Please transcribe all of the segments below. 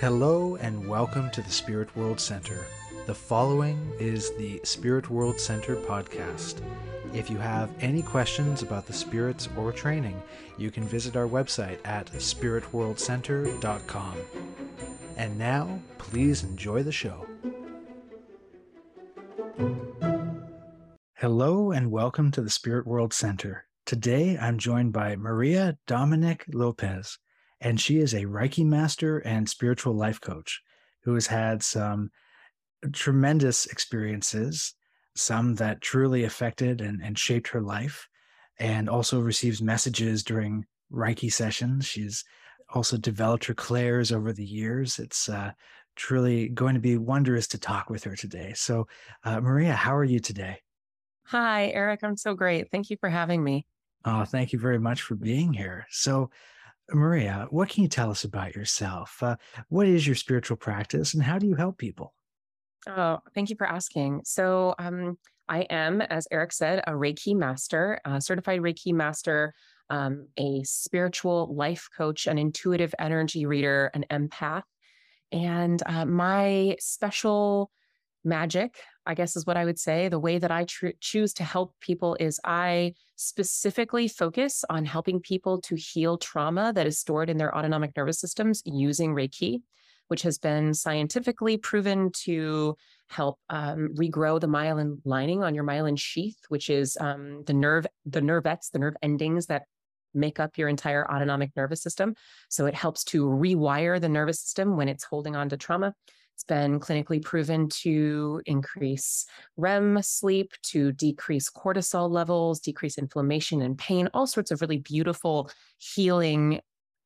Hello and welcome to the Spirit World Center. The following is the Spirit World Center podcast. If you have any questions about the spirits or training, you can visit our website at spiritworldcenter.com. And now, please enjoy the show. Hello and welcome to the Spirit World Center. Today I'm joined by Maria Dominique Lopez and she is a Reiki master and spiritual life coach who has had some tremendous experiences, some that truly affected and, and shaped her life, and also receives messages during Reiki sessions. She's also developed her clairs over the years. It's uh, truly going to be wondrous to talk with her today. So, uh, Maria, how are you today? Hi, Eric. I'm so great. Thank you for having me. Oh, thank you very much for being here. So, Maria, what can you tell us about yourself? Uh, what is your spiritual practice and how do you help people? Oh, thank you for asking. So, um, I am, as Eric said, a Reiki master, a certified Reiki master, um, a spiritual life coach, an intuitive energy reader, an empath. And uh, my special magic, I guess is what I would say. The way that I tr- choose to help people is I specifically focus on helping people to heal trauma that is stored in their autonomic nervous systems using Reiki, which has been scientifically proven to help um, regrow the myelin lining on your myelin sheath, which is um, the nerve, the nervettes, the nerve endings that make up your entire autonomic nervous system. So it helps to rewire the nervous system when it's holding on to trauma. It's been clinically proven to increase REM sleep, to decrease cortisol levels, decrease inflammation and pain, all sorts of really beautiful healing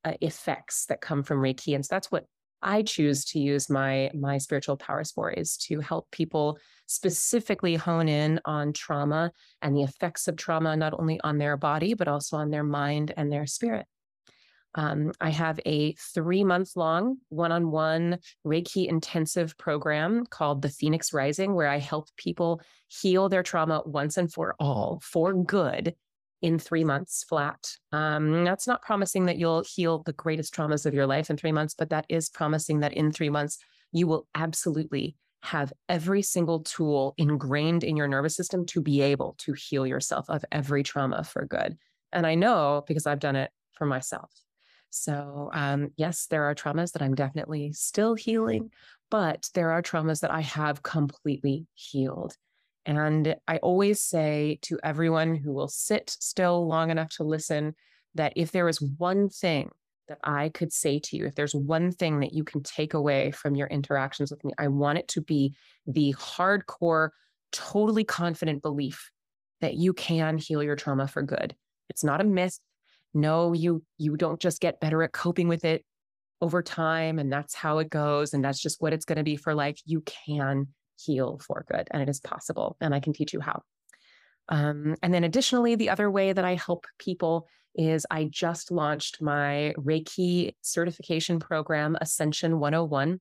uh, effects that come from Reiki. And so that's what I choose to use my my spiritual powers for is to help people specifically hone in on trauma and the effects of trauma not only on their body but also on their mind and their spirit. Um, I have a three month long one on one Reiki intensive program called the Phoenix Rising, where I help people heal their trauma once and for all for good in three months flat. Um, that's not promising that you'll heal the greatest traumas of your life in three months, but that is promising that in three months, you will absolutely have every single tool ingrained in your nervous system to be able to heal yourself of every trauma for good. And I know because I've done it for myself. So, um, yes, there are traumas that I'm definitely still healing, but there are traumas that I have completely healed. And I always say to everyone who will sit still long enough to listen that if there is one thing that I could say to you, if there's one thing that you can take away from your interactions with me, I want it to be the hardcore, totally confident belief that you can heal your trauma for good. It's not a myth no you you don't just get better at coping with it over time and that's how it goes and that's just what it's going to be for life. You can heal for good and it is possible and i can teach you how. Um, and then additionally the other way that i help people is i just launched my reiki certification program ascension 101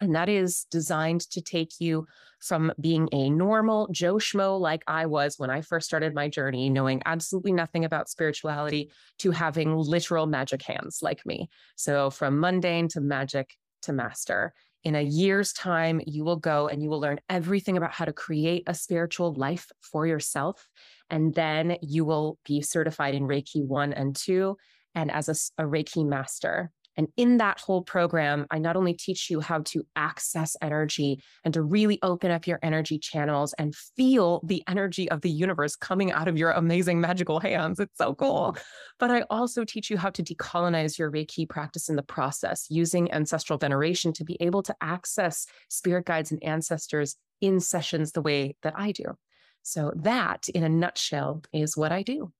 and that is designed to take you from being a normal Joe Schmo like I was when I first started my journey, knowing absolutely nothing about spirituality, to having literal magic hands like me. So from mundane to magic to master. In a year's time, you will go and you will learn everything about how to create a spiritual life for yourself. And then you will be certified in Reiki 1 and 2 and as a, a Reiki master. And in that whole program, I not only teach you how to access energy and to really open up your energy channels and feel the energy of the universe coming out of your amazing magical hands. It's so cool. But I also teach you how to decolonize your Reiki practice in the process using ancestral veneration to be able to access spirit guides and ancestors in sessions the way that I do. So, that in a nutshell is what I do.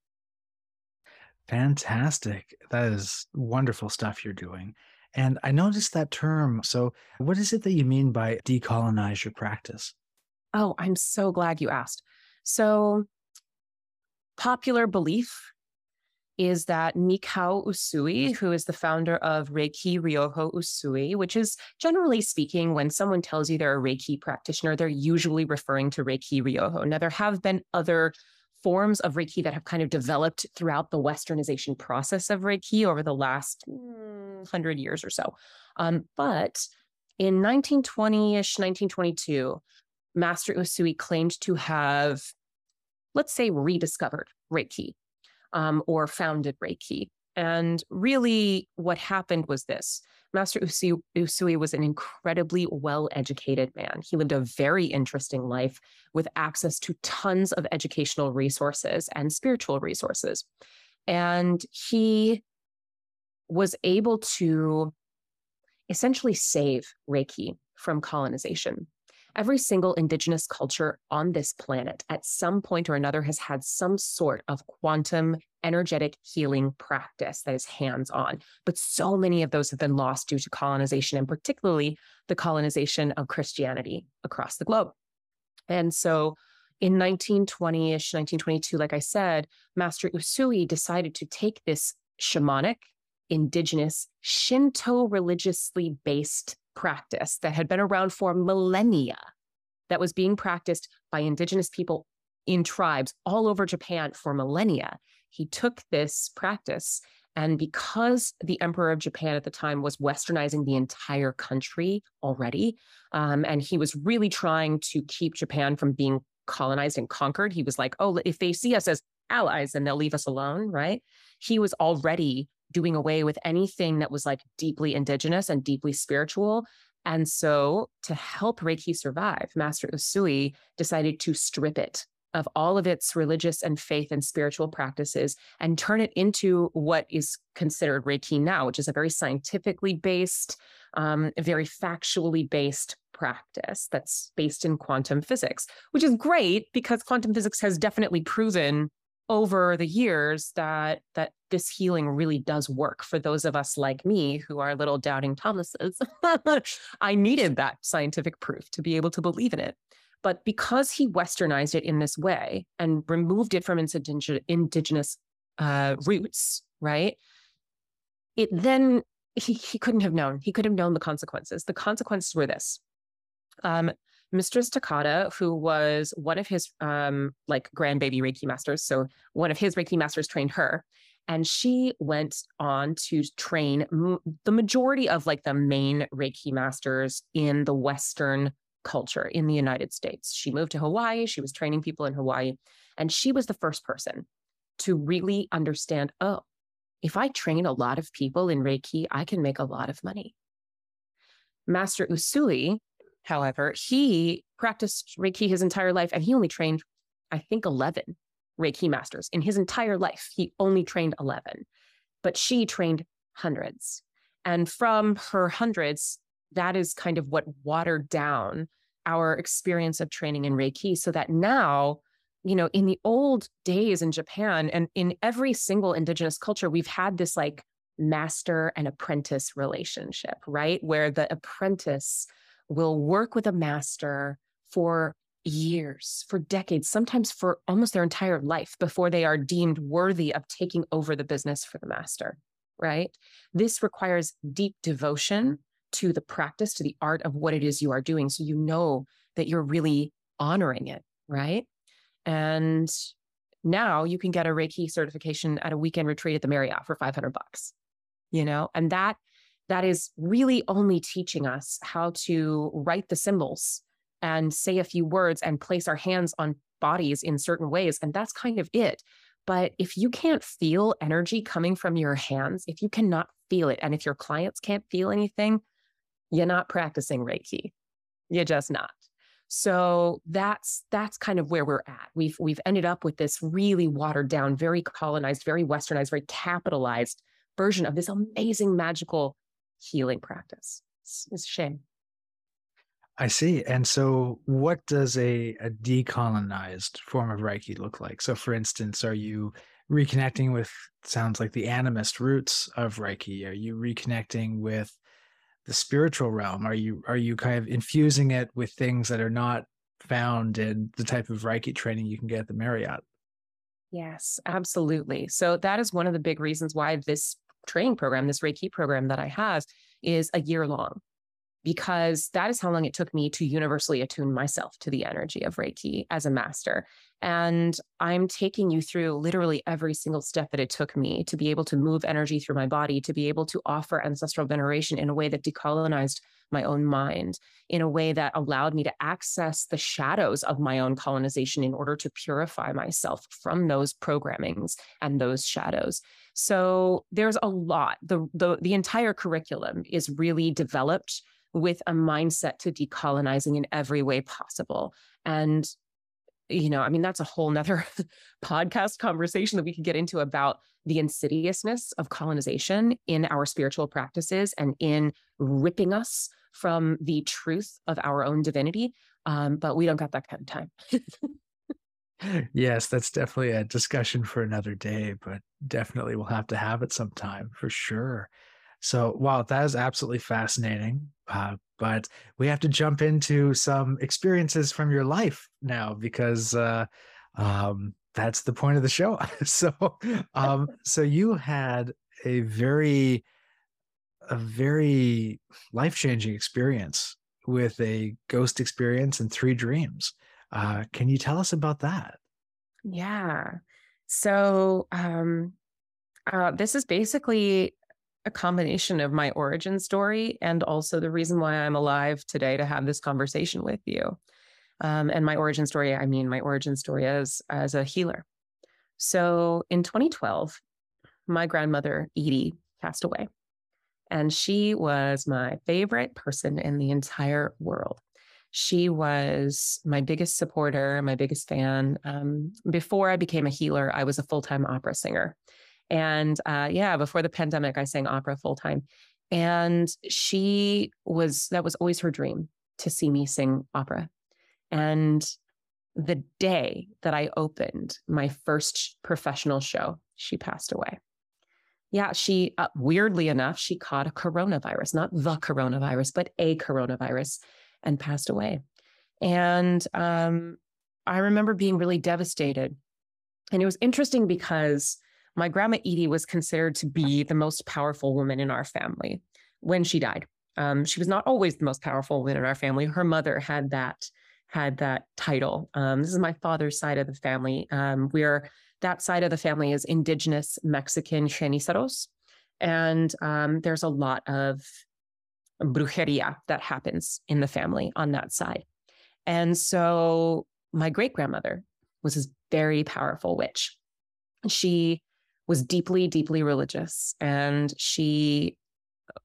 Fantastic. That is wonderful stuff you're doing. And I noticed that term. So, what is it that you mean by decolonize your practice? Oh, I'm so glad you asked. So, popular belief is that Mikao Usui, who is the founder of Reiki Ryoho Usui, which is generally speaking, when someone tells you they're a Reiki practitioner, they're usually referring to Reiki Ryoho. Now, there have been other forms of Reiki that have kind of developed throughout the westernization process of Reiki over the last mm, 100 years or so. Um, but in 1920 ish, 1922, Master Usui claimed to have, let's say, rediscovered Reiki um, or founded Reiki. And really, what happened was this Master Usui, was an incredibly well educated man. He lived a very interesting life with access to tons of educational resources and spiritual resources. And he was able to essentially save Reiki from colonization. Every single indigenous culture on this planet at some point or another has had some sort of quantum energetic healing practice that is hands on. But so many of those have been lost due to colonization, and particularly the colonization of Christianity across the globe. And so in 1920 ish, 1922, like I said, Master Usui decided to take this shamanic, indigenous, Shinto religiously based practice that had been around for millennia, that was being practiced by indigenous people in tribes all over Japan for millennia. He took this practice, and because the emperor of Japan at the time was westernizing the entire country already, um, and he was really trying to keep Japan from being colonized and conquered, he was like, oh, if they see us as allies, then they'll leave us alone, right? He was already doing away with anything that was like deeply indigenous and deeply spiritual. And so, to help Reiki survive, Master Usui decided to strip it of all of its religious and faith and spiritual practices and turn it into what is considered Reiki now, which is a very scientifically based, um, very factually based practice that's based in quantum physics, which is great because quantum physics has definitely proven over the years that that this healing really does work for those of us like me who are little doubting Thomases. I needed that scientific proof to be able to believe in it. But because he westernized it in this way and removed it from its indigenous uh, roots, right? It then he, he couldn't have known. He could have known the consequences. The consequences were this. Um, Mistress Takata, who was one of his um, like grandbaby Reiki masters, so one of his Reiki masters trained her, and she went on to train m- the majority of like the main Reiki masters in the Western culture in the United States. She moved to Hawaii. She was training people in Hawaii, and she was the first person to really understand. Oh, if I train a lot of people in Reiki, I can make a lot of money. Master Usui however, he practiced Reiki his entire life and he only trained, I think, 11 Reiki masters in his entire life. He only trained 11, but she trained hundreds. And from her hundreds, that is kind of what watered down our experience of training in Reiki so that now, you know, in the old days in Japan and in every single indigenous culture, we've had this like master and apprentice relationship, right? Where the apprentice will work with a master for years, for decades, sometimes for almost their entire life before they are deemed worthy of taking over the business for the master, right? This requires deep devotion to the practice, to the art of what it is you are doing. So you know that you're really honoring it, right? And now you can get a Reiki certification at a weekend retreat at the Marriott for 500 bucks, you know, and that that is really only teaching us how to write the symbols and say a few words and place our hands on bodies in certain ways. And that's kind of it. But if you can't feel energy coming from your hands, if you cannot feel it, and if your clients can't feel anything, you're not practicing Reiki. You're just not. So that's that's kind of where we're at. We've we've ended up with this really watered down, very colonized, very westernized, very capitalized version of this amazing magical healing practice. It's, it's a shame. I see. And so, what does a, a decolonized form of Reiki look like? So, for instance, are you reconnecting with, sounds like the animist roots of Reiki? Are you reconnecting with the spiritual realm? Are you are you kind of infusing it with things that are not found in the type of Reiki training you can get at the Marriott? Yes, absolutely. So that is one of the big reasons why this training program, this Reiki program that I have, is a year long because that is how long it took me to universally attune myself to the energy of Reiki as a master. And I'm taking you through literally every single step that it took me to be able to move energy through my body, to be able to offer ancestral veneration in a way that decolonized my own mind, in a way that allowed me to access the shadows of my own colonization in order to purify myself from those programmings and those shadows. So there's a lot. The, the, the entire curriculum is really developed with a mindset to decolonizing in every way possible. And you know, I mean, that's a whole nother podcast conversation that we could get into about the insidiousness of colonization in our spiritual practices and in ripping us from the truth of our own divinity. Um, but we don't got that kind of time. yes, that's definitely a discussion for another day, but definitely we'll have to have it sometime for sure. So, wow, that is absolutely fascinating. Uh, but we have to jump into some experiences from your life now because uh, um, that's the point of the show. so, um, so you had a very, a very life changing experience with a ghost experience and three dreams. Uh, can you tell us about that? Yeah. So, um, uh, this is basically a combination of my origin story and also the reason why I'm alive today to have this conversation with you. Um, and my origin story, I mean, my origin story as as a healer. So in 2012, my grandmother Edie passed away, and she was my favorite person in the entire world. She was my biggest supporter, my biggest fan. Um, before I became a healer, I was a full time opera singer. And uh, yeah, before the pandemic, I sang opera full time. And she was, that was always her dream to see me sing opera. And the day that I opened my first professional show, she passed away. Yeah, she, uh, weirdly enough, she caught a coronavirus, not the coronavirus, but a coronavirus and passed away. And um, I remember being really devastated. And it was interesting because my grandma Edie was considered to be the most powerful woman in our family when she died. Um, she was not always the most powerful woman in our family. Her mother had that had that title. Um, this is my father's side of the family. Um, we're that side of the family is indigenous Mexican Genizaros, and um, there's a lot of brujeria that happens in the family on that side. And so my great grandmother was this very powerful witch. She was deeply, deeply religious. And she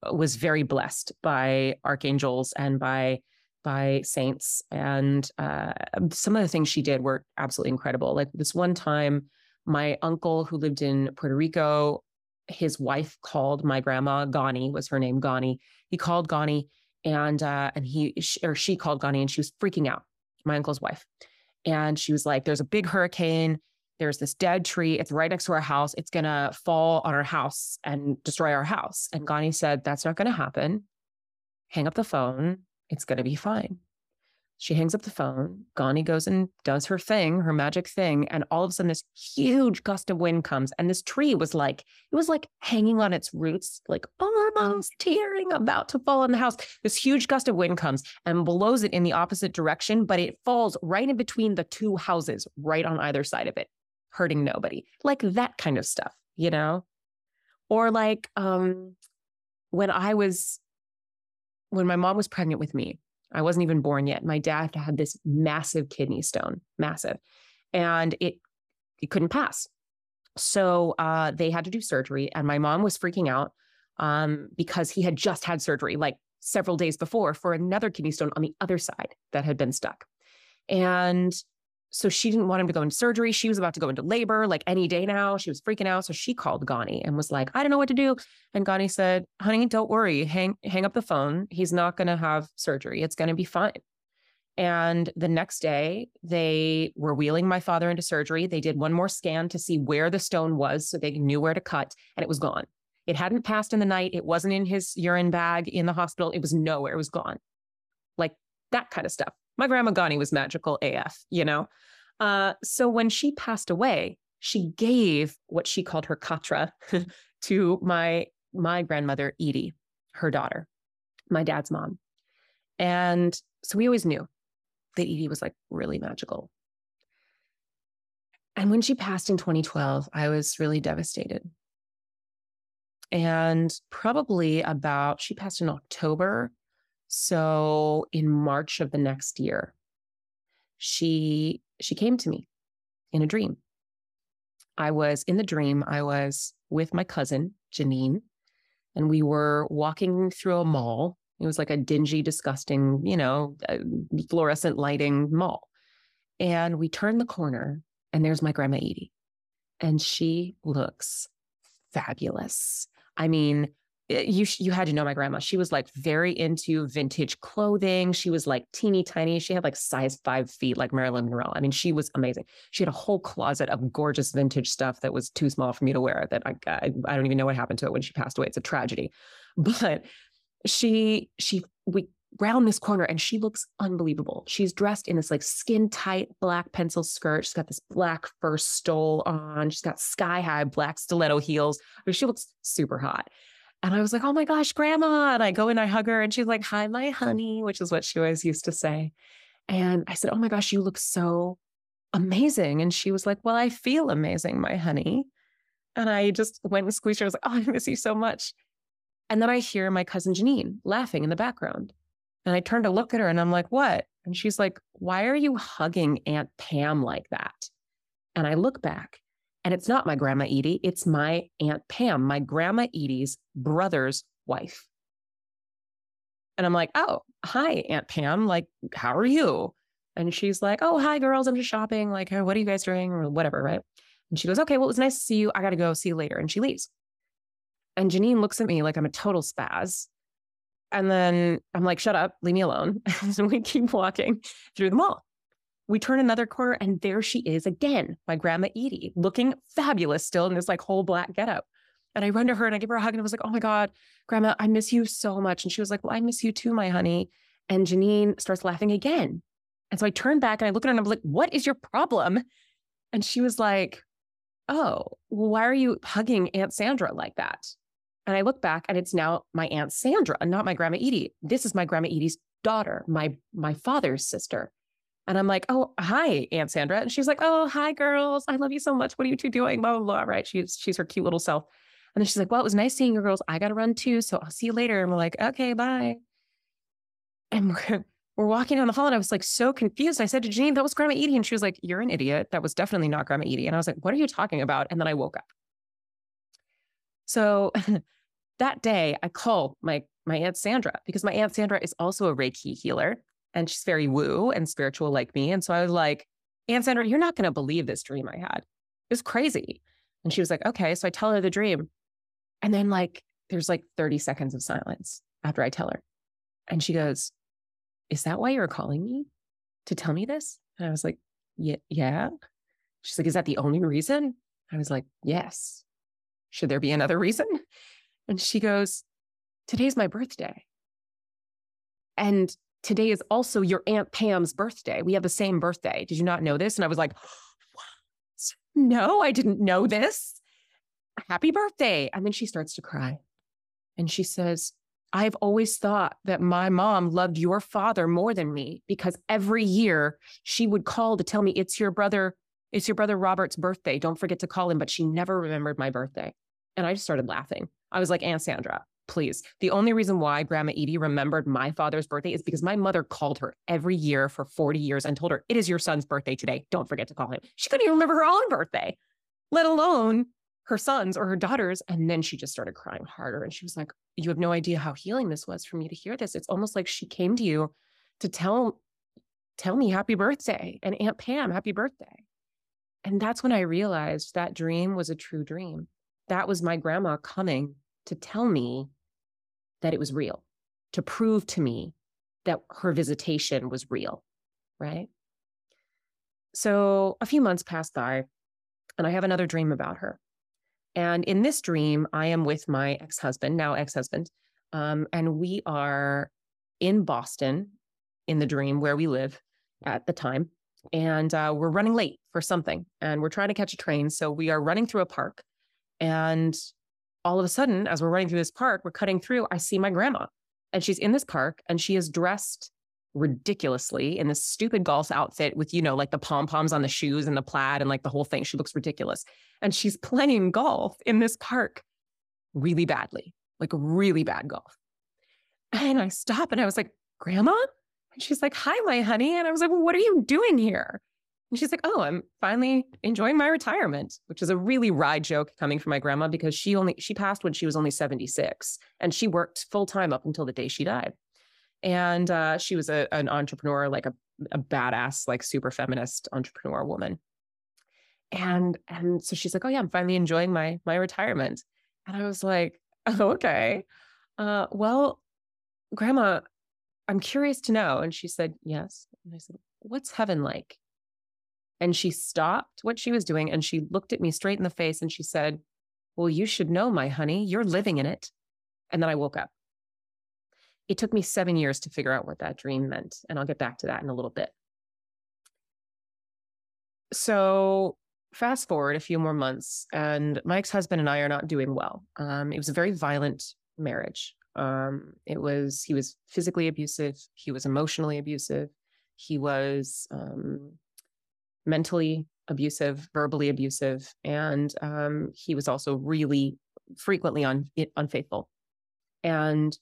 uh, was very blessed by archangels and by by saints. And uh, some of the things she did were absolutely incredible. Like this one time my uncle who lived in puerto rico his wife called my grandma Gani was her name Gani. He called Gani and uh, and he or she called Gani and she was freaking out my uncle's wife. And she was like there's a big hurricane there's this dead tree. It's right next to our house. It's going to fall on our house and destroy our house. And Gani said, That's not going to happen. Hang up the phone. It's going to be fine. She hangs up the phone. Gani goes and does her thing, her magic thing. And all of a sudden, this huge gust of wind comes. And this tree was like, it was like hanging on its roots, like almost tearing, about to fall on the house. This huge gust of wind comes and blows it in the opposite direction, but it falls right in between the two houses, right on either side of it hurting nobody. Like that kind of stuff, you know? Or like um when I was when my mom was pregnant with me, I wasn't even born yet. My dad had this massive kidney stone, massive. And it it couldn't pass. So uh, they had to do surgery, and my mom was freaking out um, because he had just had surgery like several days before for another kidney stone on the other side that had been stuck. And so she didn't want him to go into surgery. She was about to go into labor like any day now. She was freaking out. So she called Gani and was like, I don't know what to do. And Gani said, honey, don't worry. Hang, hang up the phone. He's not going to have surgery. It's going to be fine. And the next day, they were wheeling my father into surgery. They did one more scan to see where the stone was so they knew where to cut, and it was gone. It hadn't passed in the night. It wasn't in his urine bag in the hospital. It was nowhere. It was gone. Like that kind of stuff. My grandma Gani was magical AF, you know? Uh, so when she passed away, she gave what she called her katra to my my grandmother Edie, her daughter, my dad's mom. And so we always knew that Edie was like really magical. And when she passed in 2012, I was really devastated. And probably about, she passed in October. So in March of the next year, she she came to me in a dream. I was in the dream, I was with my cousin, Janine, and we were walking through a mall. It was like a dingy, disgusting, you know, uh, fluorescent lighting mall. And we turned the corner and there's my grandma Edie. And she looks fabulous. I mean, Eh, you you had to know my grandma. She was like very into vintage clothing. She was like teeny tiny. She had like size five feet, like Marilyn Monroe. I mean, she was amazing. She had a whole closet of gorgeous vintage stuff that was too small for me to wear. That I I, I don't even know what happened to it when she passed away. It's a tragedy. But she she we round this corner and she looks unbelievable. She's dressed in this like skin tight black pencil skirt. She's got this black fur stole on. She's got sky high black stiletto heels. I mean, she looks super hot. And I was like, oh my gosh, grandma. And I go and I hug her and she's like, hi, my honey, which is what she always used to say. And I said, oh my gosh, you look so amazing. And she was like, well, I feel amazing, my honey. And I just went and squeezed her. I was like, oh, I miss you so much. And then I hear my cousin Janine laughing in the background. And I turn to look at her and I'm like, what? And she's like, why are you hugging Aunt Pam like that? And I look back and it's not my grandma Edie, it's my Aunt Pam, my grandma Edie's brother's wife. And I'm like, oh, hi, Aunt Pam. Like, how are you? And she's like, oh, hi, girls. I'm just shopping. Like, hey, what are you guys doing? Or whatever. Right. And she goes, okay, well, it was nice to see you. I got to go. See you later. And she leaves. And Janine looks at me like I'm a total spaz. And then I'm like, shut up, leave me alone. and we keep walking through the mall. We turn another corner and there she is again, my grandma Edie, looking fabulous still in this like whole black getup. And I run to her and I give her a hug and I was like, oh my God, grandma, I miss you so much. And she was like, well, I miss you too, my honey. And Janine starts laughing again. And so I turn back and I look at her and I'm like, what is your problem? And she was like, oh, well, why are you hugging Aunt Sandra like that? And I look back and it's now my Aunt Sandra, not my Grandma Edie. This is my Grandma Edie's daughter, my my father's sister. And I'm like, oh, hi, Aunt Sandra. And she's like, oh, hi, girls. I love you so much. What are you two doing? Blah, blah, blah. Right. She's she's her cute little self. And then she's like, well, it was nice seeing you girls. I gotta run too. So I'll see you later. And we're like, okay, bye. And we're we're walking down the hall and I was like so confused. I said to Jean, that was Grandma Edie. And she was like, You're an idiot. That was definitely not Grandma Edie. And I was like, What are you talking about? And then I woke up. So that day I called my my Aunt Sandra because my Aunt Sandra is also a Reiki healer and she's very woo and spiritual like me. And so I was like, Aunt Sandra, you're not going to believe this dream I had. It was crazy. And she was like, okay. So I tell her the dream. And then like there's like 30 seconds of silence after I tell her. And she goes, Is that why you're calling me to tell me this? And I was like, Yeah. She's like, Is that the only reason? I was like, Yes. Should there be another reason? And she goes, Today's my birthday. And today is also your Aunt Pam's birthday. We have the same birthday. Did you not know this? And I was like, What? No, I didn't know this. Happy birthday. And then she starts to cry. And she says, I've always thought that my mom loved your father more than me because every year she would call to tell me it's your brother, it's your brother Robert's birthday. Don't forget to call him. But she never remembered my birthday. And I just started laughing. I was like, Aunt Sandra, please. The only reason why Grandma Edie remembered my father's birthday is because my mother called her every year for 40 years and told her, It is your son's birthday today. Don't forget to call him. She couldn't even remember her own birthday, let alone her son's or her daughter's. And then she just started crying harder. And she was like, You have no idea how healing this was for me to hear this. It's almost like she came to you to tell tell me happy birthday and Aunt Pam, happy birthday. And that's when I realized that dream was a true dream. That was my grandma coming to tell me that it was real, to prove to me that her visitation was real. Right. So a few months passed by, and I have another dream about her. And in this dream, I am with my ex husband, now ex husband, um, and we are in Boston in the dream where we live at the time. And uh, we're running late for something, and we're trying to catch a train. So we are running through a park. And all of a sudden, as we're running through this park, we're cutting through, I see my grandma. And she's in this park and she is dressed ridiculously in this stupid golf outfit with, you know, like the pom poms on the shoes and the plaid and like the whole thing. She looks ridiculous. And she's playing golf in this park really badly, like really bad golf. And I stop and I was like, Grandma? And she's like, Hi, my honey. And I was like, well, What are you doing here? And she's like, Oh, I'm finally enjoying my retirement, which is a really wry joke coming from my grandma because she only she passed when she was only 76 and she worked full time up until the day she died and uh, she was a, an entrepreneur, like a, a badass, like super feminist entrepreneur woman. And and so she's like, "Oh yeah, I'm finally enjoying my my retirement," and I was like, "Okay, uh, well, Grandma, I'm curious to know." And she said, "Yes." And I said, "What's heaven like?" And she stopped what she was doing and she looked at me straight in the face and she said, Well, you should know, my honey, you're living in it. And then I woke up it took me seven years to figure out what that dream meant. And I'll get back to that in a little bit. So, fast forward a few more months, and my ex husband and I are not doing well. Um, it was a very violent marriage. Um, it was, he was physically abusive, he was emotionally abusive, he was um, mentally abusive, verbally abusive, and um, he was also really frequently un- unfaithful. And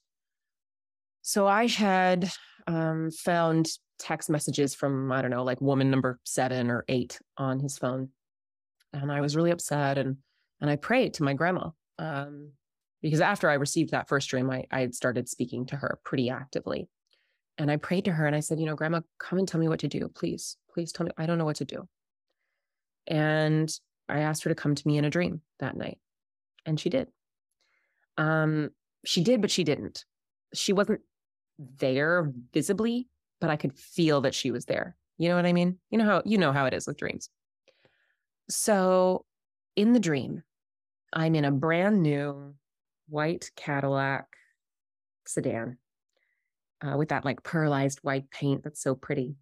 so I had um, found text messages from, I don't know, like woman number seven or eight on his phone. And I was really upset and and I prayed to my grandma. Um, because after I received that first dream, I, I had started speaking to her pretty actively. And I prayed to her and I said, you know, grandma, come and tell me what to do, please. Please tell me. I don't know what to do. And I asked her to come to me in a dream that night. And she did. Um, she did, but she didn't. She wasn't there visibly, but I could feel that she was there. You know what I mean? You know how you know how it is with dreams. So in the dream, I'm in a brand new white Cadillac sedan uh, with that like pearlized white paint that's so pretty.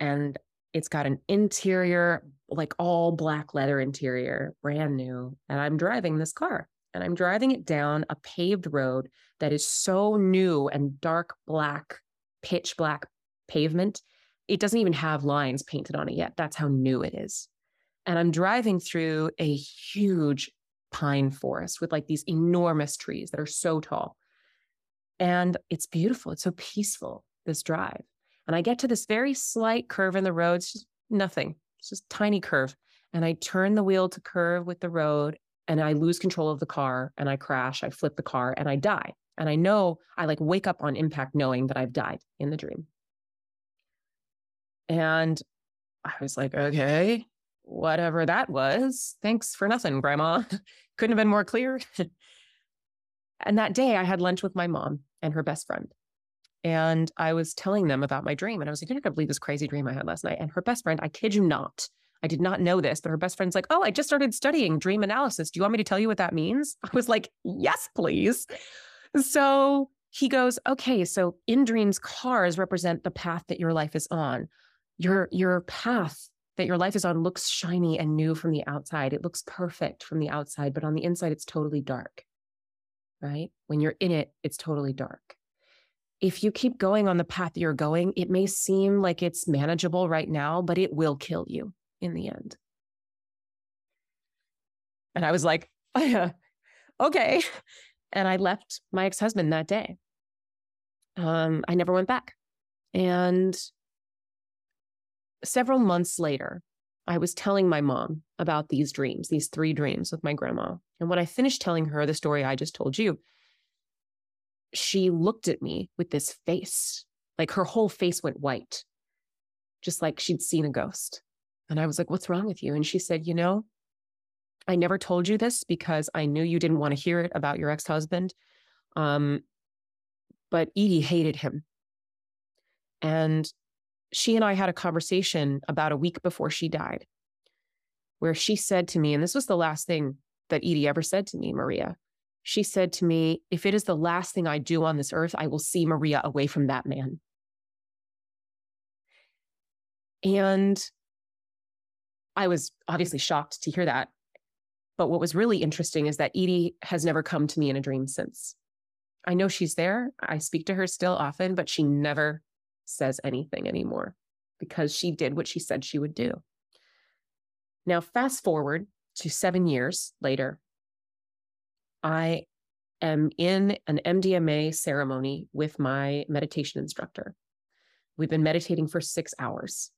And it's got an interior, like all black leather interior, brand new. And I'm driving this car and I'm driving it down a paved road that is so new and dark black, pitch black pavement. It doesn't even have lines painted on it yet. That's how new it is. And I'm driving through a huge pine forest with like these enormous trees that are so tall. And it's beautiful. It's so peaceful, this drive. And I get to this very slight curve in the road. It's just nothing, it's just tiny curve. And I turn the wheel to curve with the road and I lose control of the car and I crash, I flip the car and I die. And I know I like wake up on impact knowing that I've died in the dream. And I was like, okay, whatever that was, thanks for nothing, grandma. Couldn't have been more clear. and that day I had lunch with my mom and her best friend. And I was telling them about my dream. And I was like, you're not going to believe this crazy dream I had last night. And her best friend, I kid you not, I did not know this, but her best friend's like, Oh, I just started studying dream analysis. Do you want me to tell you what that means? I was like, Yes, please. So he goes, Okay, so in dreams, cars represent the path that your life is on. Your, your path that your life is on looks shiny and new from the outside. It looks perfect from the outside, but on the inside, it's totally dark. Right? When you're in it, it's totally dark. If you keep going on the path you're going, it may seem like it's manageable right now, but it will kill you in the end. And I was like, oh, yeah. okay. And I left my ex husband that day. Um, I never went back. And several months later, I was telling my mom about these dreams, these three dreams with my grandma. And when I finished telling her the story I just told you, she looked at me with this face, like her whole face went white, just like she'd seen a ghost. And I was like, What's wrong with you? And she said, You know, I never told you this because I knew you didn't want to hear it about your ex husband. Um, but Edie hated him. And she and I had a conversation about a week before she died, where she said to me, and this was the last thing that Edie ever said to me, Maria. She said to me, If it is the last thing I do on this earth, I will see Maria away from that man. And I was obviously shocked to hear that. But what was really interesting is that Edie has never come to me in a dream since. I know she's there. I speak to her still often, but she never says anything anymore because she did what she said she would do. Now, fast forward to seven years later, I am in an MDMA ceremony with my meditation instructor. We've been meditating for six hours,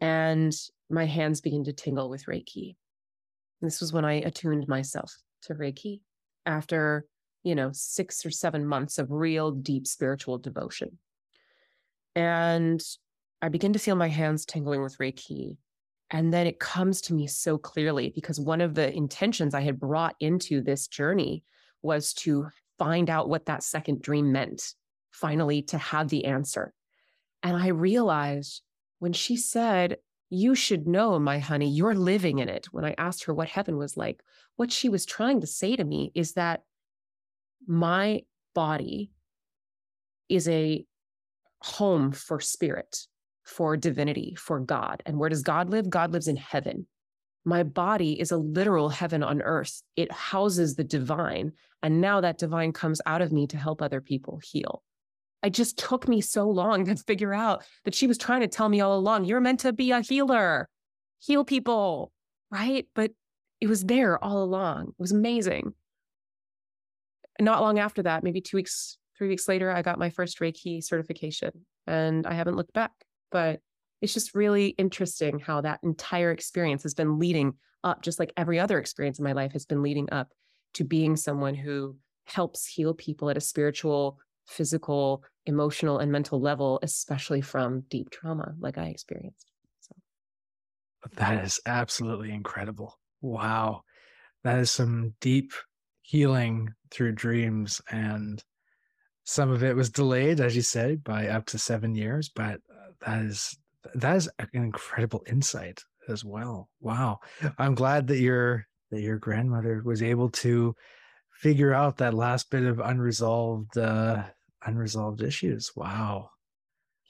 and my hands begin to tingle with Reiki. This was when I attuned myself to Reiki after, you know, six or seven months of real deep spiritual devotion. And I begin to feel my hands tingling with Reiki. And then it comes to me so clearly because one of the intentions I had brought into this journey was to find out what that second dream meant, finally, to have the answer. And I realized when she said, You should know, my honey, you're living in it. When I asked her what heaven was like, what she was trying to say to me is that my body is a home for spirit for divinity, for God. And where does God live? God lives in heaven. My body is a literal heaven on earth. It houses the divine. And now that divine comes out of me to help other people heal. It just took me so long to figure out that she was trying to tell me all along, you're meant to be a healer, heal people, right? But it was there all along. It was amazing. Not long after that, maybe two weeks, three weeks later, I got my first Reiki certification and I haven't looked back but it's just really interesting how that entire experience has been leading up, just like every other experience in my life has been leading up to being someone who helps heal people at a spiritual, physical, emotional, and mental level, especially from deep trauma like I experienced. So that is absolutely incredible. Wow. That is some deep healing through dreams and some of it was delayed as you said by up to 7 years but that is that is an incredible insight as well. Wow. I'm glad that your that your grandmother was able to figure out that last bit of unresolved uh unresolved issues. Wow.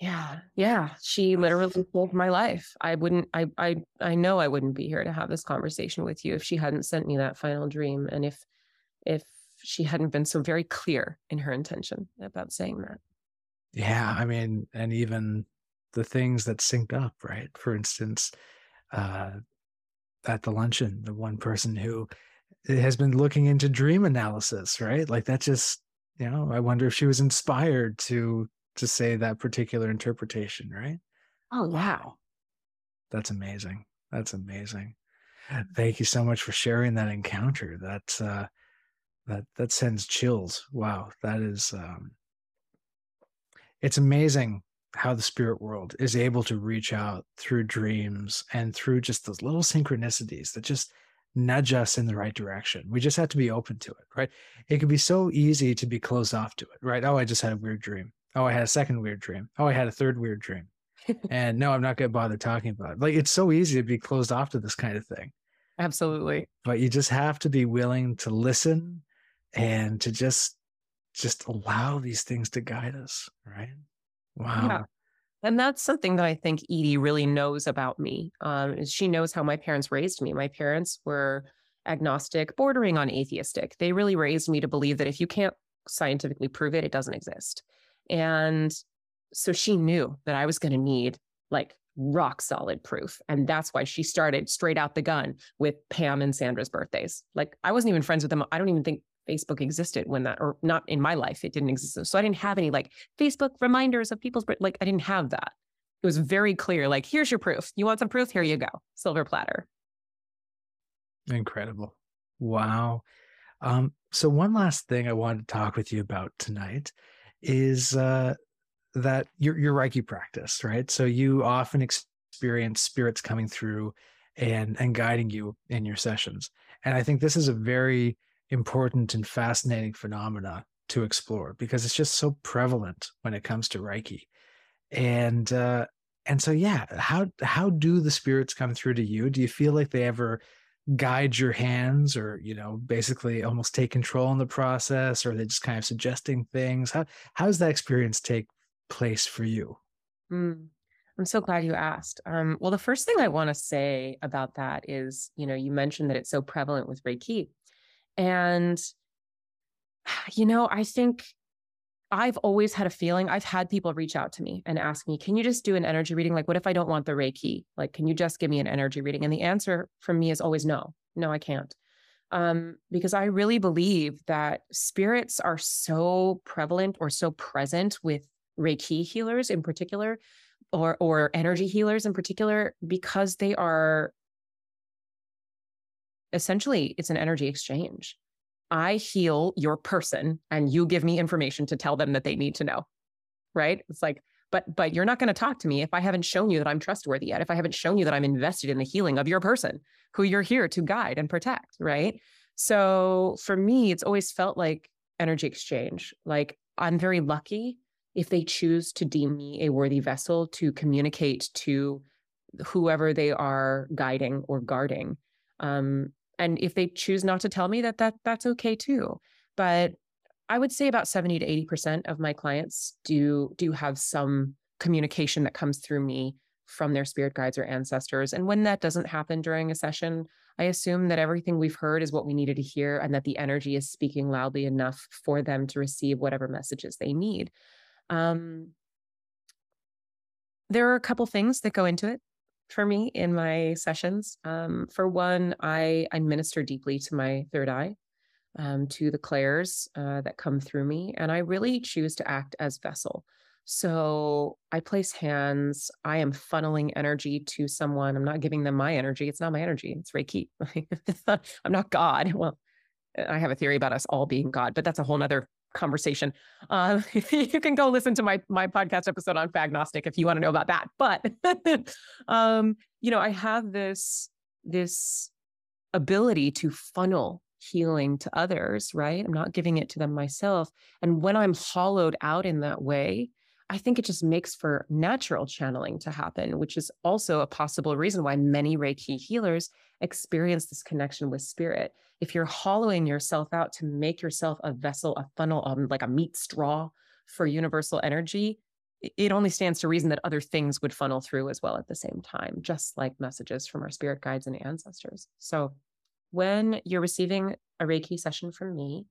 Yeah. Yeah. She literally saved my life. I wouldn't I I I know I wouldn't be here to have this conversation with you if she hadn't sent me that final dream and if if she hadn't been so very clear in her intention about saying that. Yeah, I mean, and even the things that synced up, right? For instance, uh, at the luncheon, the one person who has been looking into dream analysis, right? Like that just, you know, I wonder if she was inspired to to say that particular interpretation, right? Oh, wow. That's amazing. That's amazing. Thank you so much for sharing that encounter. That uh that that sends chills. Wow, that is um it's amazing how the spirit world is able to reach out through dreams and through just those little synchronicities that just nudge us in the right direction. We just have to be open to it, right? It can be so easy to be closed off to it, right? Oh, I just had a weird dream. Oh, I had a second weird dream. Oh, I had a third weird dream. and no, I'm not going to bother talking about it. Like it's so easy to be closed off to this kind of thing. Absolutely. But you just have to be willing to listen and to just just allow these things to guide us, right? Wow. Yeah. And that's something that I think Edie really knows about me. Um, she knows how my parents raised me. My parents were agnostic, bordering on atheistic. They really raised me to believe that if you can't scientifically prove it, it doesn't exist. And so she knew that I was going to need like rock solid proof. And that's why she started straight out the gun with Pam and Sandra's birthdays. Like I wasn't even friends with them. I don't even think Facebook existed when that, or not in my life, it didn't exist. So I didn't have any like Facebook reminders of people's, like I didn't have that. It was very clear, like, here's your proof. You want some proof? Here you go. Silver platter. Incredible. Wow. Um, so one last thing I wanted to talk with you about tonight is uh, that your your Reiki practice, right? So you often experience spirits coming through and and guiding you in your sessions, and I think this is a very important and fascinating phenomena to explore because it's just so prevalent when it comes to Reiki. And uh, and so yeah, how how do the spirits come through to you? Do you feel like they ever guide your hands or you know basically almost take control in the process or are they just kind of suggesting things? How how does that experience take place for you? Mm, i'm so glad you asked. Um, well the first thing i want to say about that is you know you mentioned that it's so prevalent with reiki and You know, I think I've always had a feeling. I've had people reach out to me and ask me, "Can you just do an energy reading? Like, what if I don't want the Reiki? Like, can you just give me an energy reading?" And the answer from me is always no. No, I can't. Um, because I really believe that spirits are so prevalent or so present with Reiki healers in particular, or or energy healers in particular, because they are essentially it's an energy exchange. I heal your person and you give me information to tell them that they need to know. Right? It's like, but but you're not going to talk to me if I haven't shown you that I'm trustworthy yet, if I haven't shown you that I'm invested in the healing of your person who you're here to guide and protect, right? So for me, it's always felt like energy exchange. Like I'm very lucky if they choose to deem me a worthy vessel to communicate to whoever they are guiding or guarding. Um, and if they choose not to tell me that that that's okay too. But i would say about 70 to 80% of my clients do do have some communication that comes through me from their spirit guides or ancestors. And when that doesn't happen during a session i assume that everything we've heard is what we needed to hear and that the energy is speaking loudly enough for them to receive whatever messages they need. Um, there are a couple things that go into it for me in my sessions. Um, for one, I, I minister deeply to my third eye, um, to the clairs uh, that come through me, and I really choose to act as vessel. So I place hands. I am funneling energy to someone. I'm not giving them my energy. It's not my energy. It's Reiki. I'm not God. Well, I have a theory about us all being God, but that's a whole nother conversation. Uh, you can go listen to my my podcast episode on Fagnostic if you want to know about that. But um, you know, I have this this ability to funnel healing to others, right? I'm not giving it to them myself. And when I'm hollowed out in that way, I think it just makes for natural channeling to happen, which is also a possible reason why many Reiki healers experience this connection with spirit. If you're hollowing yourself out to make yourself a vessel, a funnel, um, like a meat straw for universal energy, it only stands to reason that other things would funnel through as well at the same time, just like messages from our spirit guides and ancestors. So when you're receiving a Reiki session from me,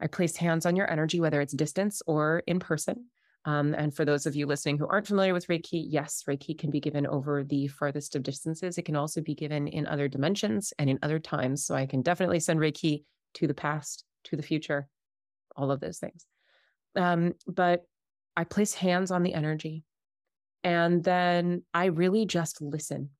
I place hands on your energy, whether it's distance or in person. Um, and for those of you listening who aren't familiar with Reiki, yes, Reiki can be given over the farthest of distances. It can also be given in other dimensions and in other times. So I can definitely send Reiki to the past, to the future, all of those things. Um, but I place hands on the energy and then I really just listen.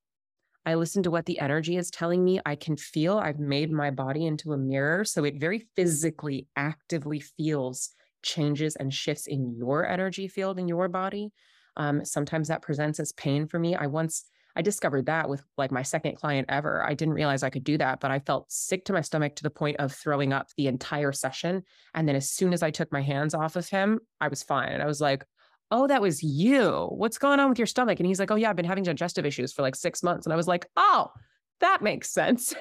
I listen to what the energy is telling me. I can feel I've made my body into a mirror. So it very physically, actively feels changes and shifts in your energy field in your body. Um, sometimes that presents as pain for me. I once I discovered that with like my second client ever. I didn't realize I could do that, but I felt sick to my stomach to the point of throwing up the entire session. And then as soon as I took my hands off of him, I was fine. And I was like, "Oh, that was you. What's going on with your stomach?" And he's like, "Oh yeah, I've been having digestive issues for like 6 months." And I was like, "Oh, that makes sense."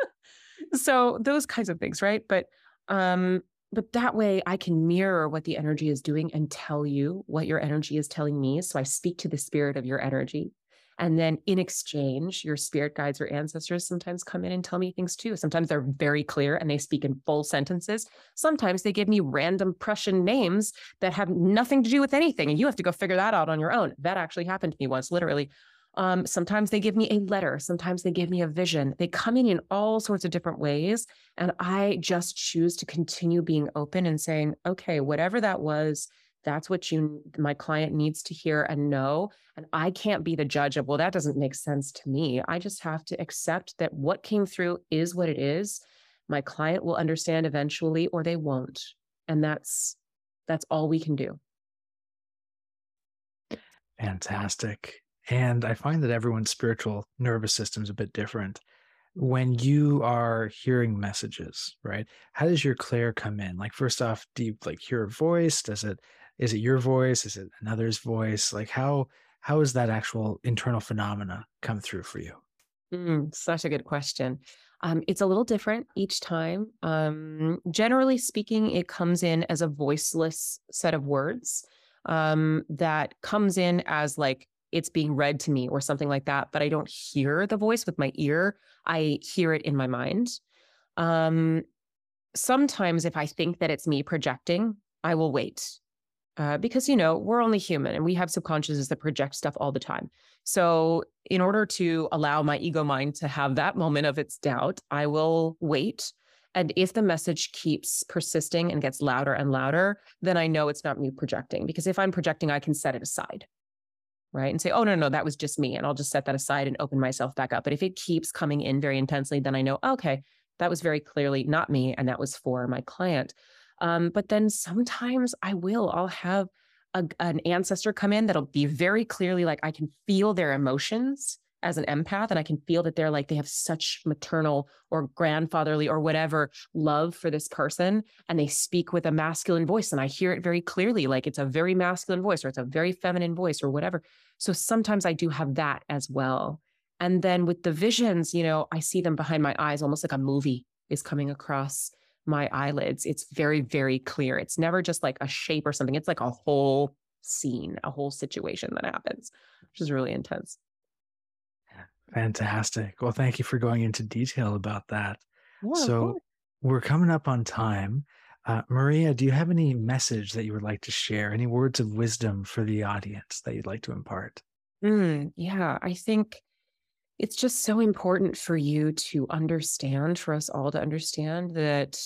so those kinds of things, right? But um but that way I can mirror what the energy is doing and tell you what your energy is telling me. So I speak to the spirit of your energy. And then in exchange, your spirit guides or ancestors sometimes come in and tell me things too. Sometimes they're very clear and they speak in full sentences. Sometimes they give me random Prussian names that have nothing to do with anything. And you have to go figure that out on your own. That actually happened to me once, literally. Um, sometimes they give me a letter. Sometimes they give me a vision. They come in in all sorts of different ways. And I just choose to continue being open and saying, okay, whatever that was, that's what you, my client needs to hear and know. And I can't be the judge of, well, that doesn't make sense to me. I just have to accept that what came through is what it is. My client will understand eventually, or they won't. And that's, that's all we can do. Fantastic. And I find that everyone's spiritual nervous system is a bit different. When you are hearing messages, right? How does your clair come in? Like, first off, do you like hear a voice? Does it is it your voice? Is it another's voice? Like how how is that actual internal phenomena come through for you? Mm, such a good question. Um, it's a little different each time. Um, generally speaking, it comes in as a voiceless set of words um, that comes in as like it's being read to me or something like that, but I don't hear the voice with my ear. I hear it in my mind. Um, sometimes if I think that it's me projecting, I will wait. Uh, because you know we're only human and we have subconsciouses that project stuff all the time so in order to allow my ego mind to have that moment of its doubt i will wait and if the message keeps persisting and gets louder and louder then i know it's not me projecting because if i'm projecting i can set it aside right and say oh no no that was just me and i'll just set that aside and open myself back up but if it keeps coming in very intensely then i know okay that was very clearly not me and that was for my client um, but then sometimes I will, I'll have a, an ancestor come in that'll be very clearly like, I can feel their emotions as an empath and I can feel that they're like, they have such maternal or grandfatherly or whatever love for this person. And they speak with a masculine voice. And I hear it very clearly, like it's a very masculine voice or it's a very feminine voice or whatever. So sometimes I do have that as well. And then with the visions, you know, I see them behind my eyes, almost like a movie is coming across my eyelids, it's very, very clear. It's never just like a shape or something. It's like a whole scene, a whole situation that happens, which is really intense. Fantastic. Well, thank you for going into detail about that. Yeah, so we're coming up on time. Uh, Maria, do you have any message that you would like to share? Any words of wisdom for the audience that you'd like to impart? Mm, yeah, I think it's just so important for you to understand, for us all to understand that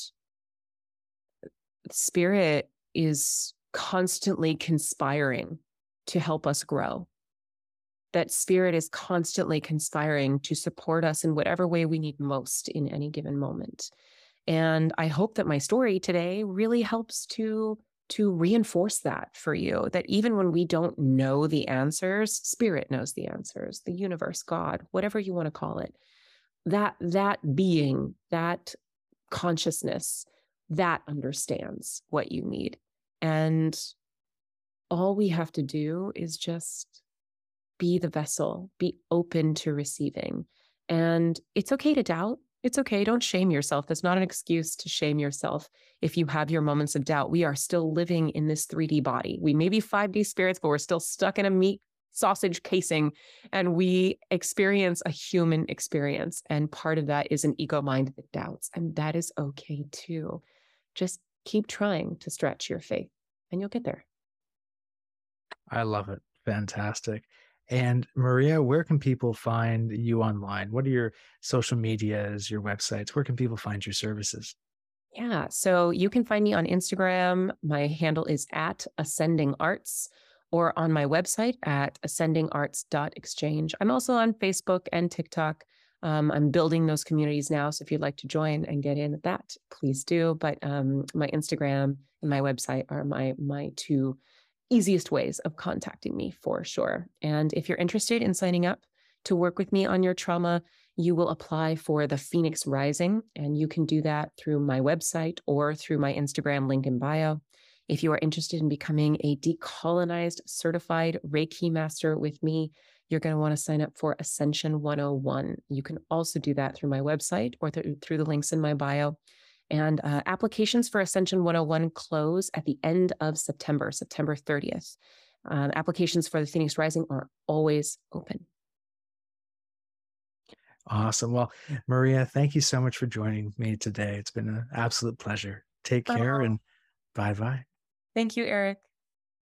spirit is constantly conspiring to help us grow. That spirit is constantly conspiring to support us in whatever way we need most in any given moment. And I hope that my story today really helps to to reinforce that for you that even when we don't know the answers spirit knows the answers the universe god whatever you want to call it that that being that consciousness that understands what you need and all we have to do is just be the vessel be open to receiving and it's okay to doubt it's okay. Don't shame yourself. That's not an excuse to shame yourself if you have your moments of doubt. We are still living in this 3D body. We may be 5D spirits, but we're still stuck in a meat sausage casing and we experience a human experience. And part of that is an ego mind that doubts. And that is okay too. Just keep trying to stretch your faith and you'll get there. I love it. Fantastic. And Maria, where can people find you online? What are your social medias, your websites? Where can people find your services? Yeah, so you can find me on Instagram. My handle is at Ascending Arts or on my website at ascendingarts.exchange. I'm also on Facebook and TikTok. Um, I'm building those communities now. So if you'd like to join and get in at that, please do. But um, my Instagram and my website are my my two easiest ways of contacting me for sure. And if you're interested in signing up to work with me on your trauma, you will apply for the Phoenix Rising, and you can do that through my website or through my Instagram link in bio. If you are interested in becoming a decolonized certified Reiki master with me, you're going to want to sign up for Ascension 101. You can also do that through my website or th- through the links in my bio. And uh, applications for Ascension 101 close at the end of September, September 30th. Um, applications for the Phoenix Rising are always open. Awesome. Well, Maria, thank you so much for joining me today. It's been an absolute pleasure. Take care and bye bye. Thank you, Eric.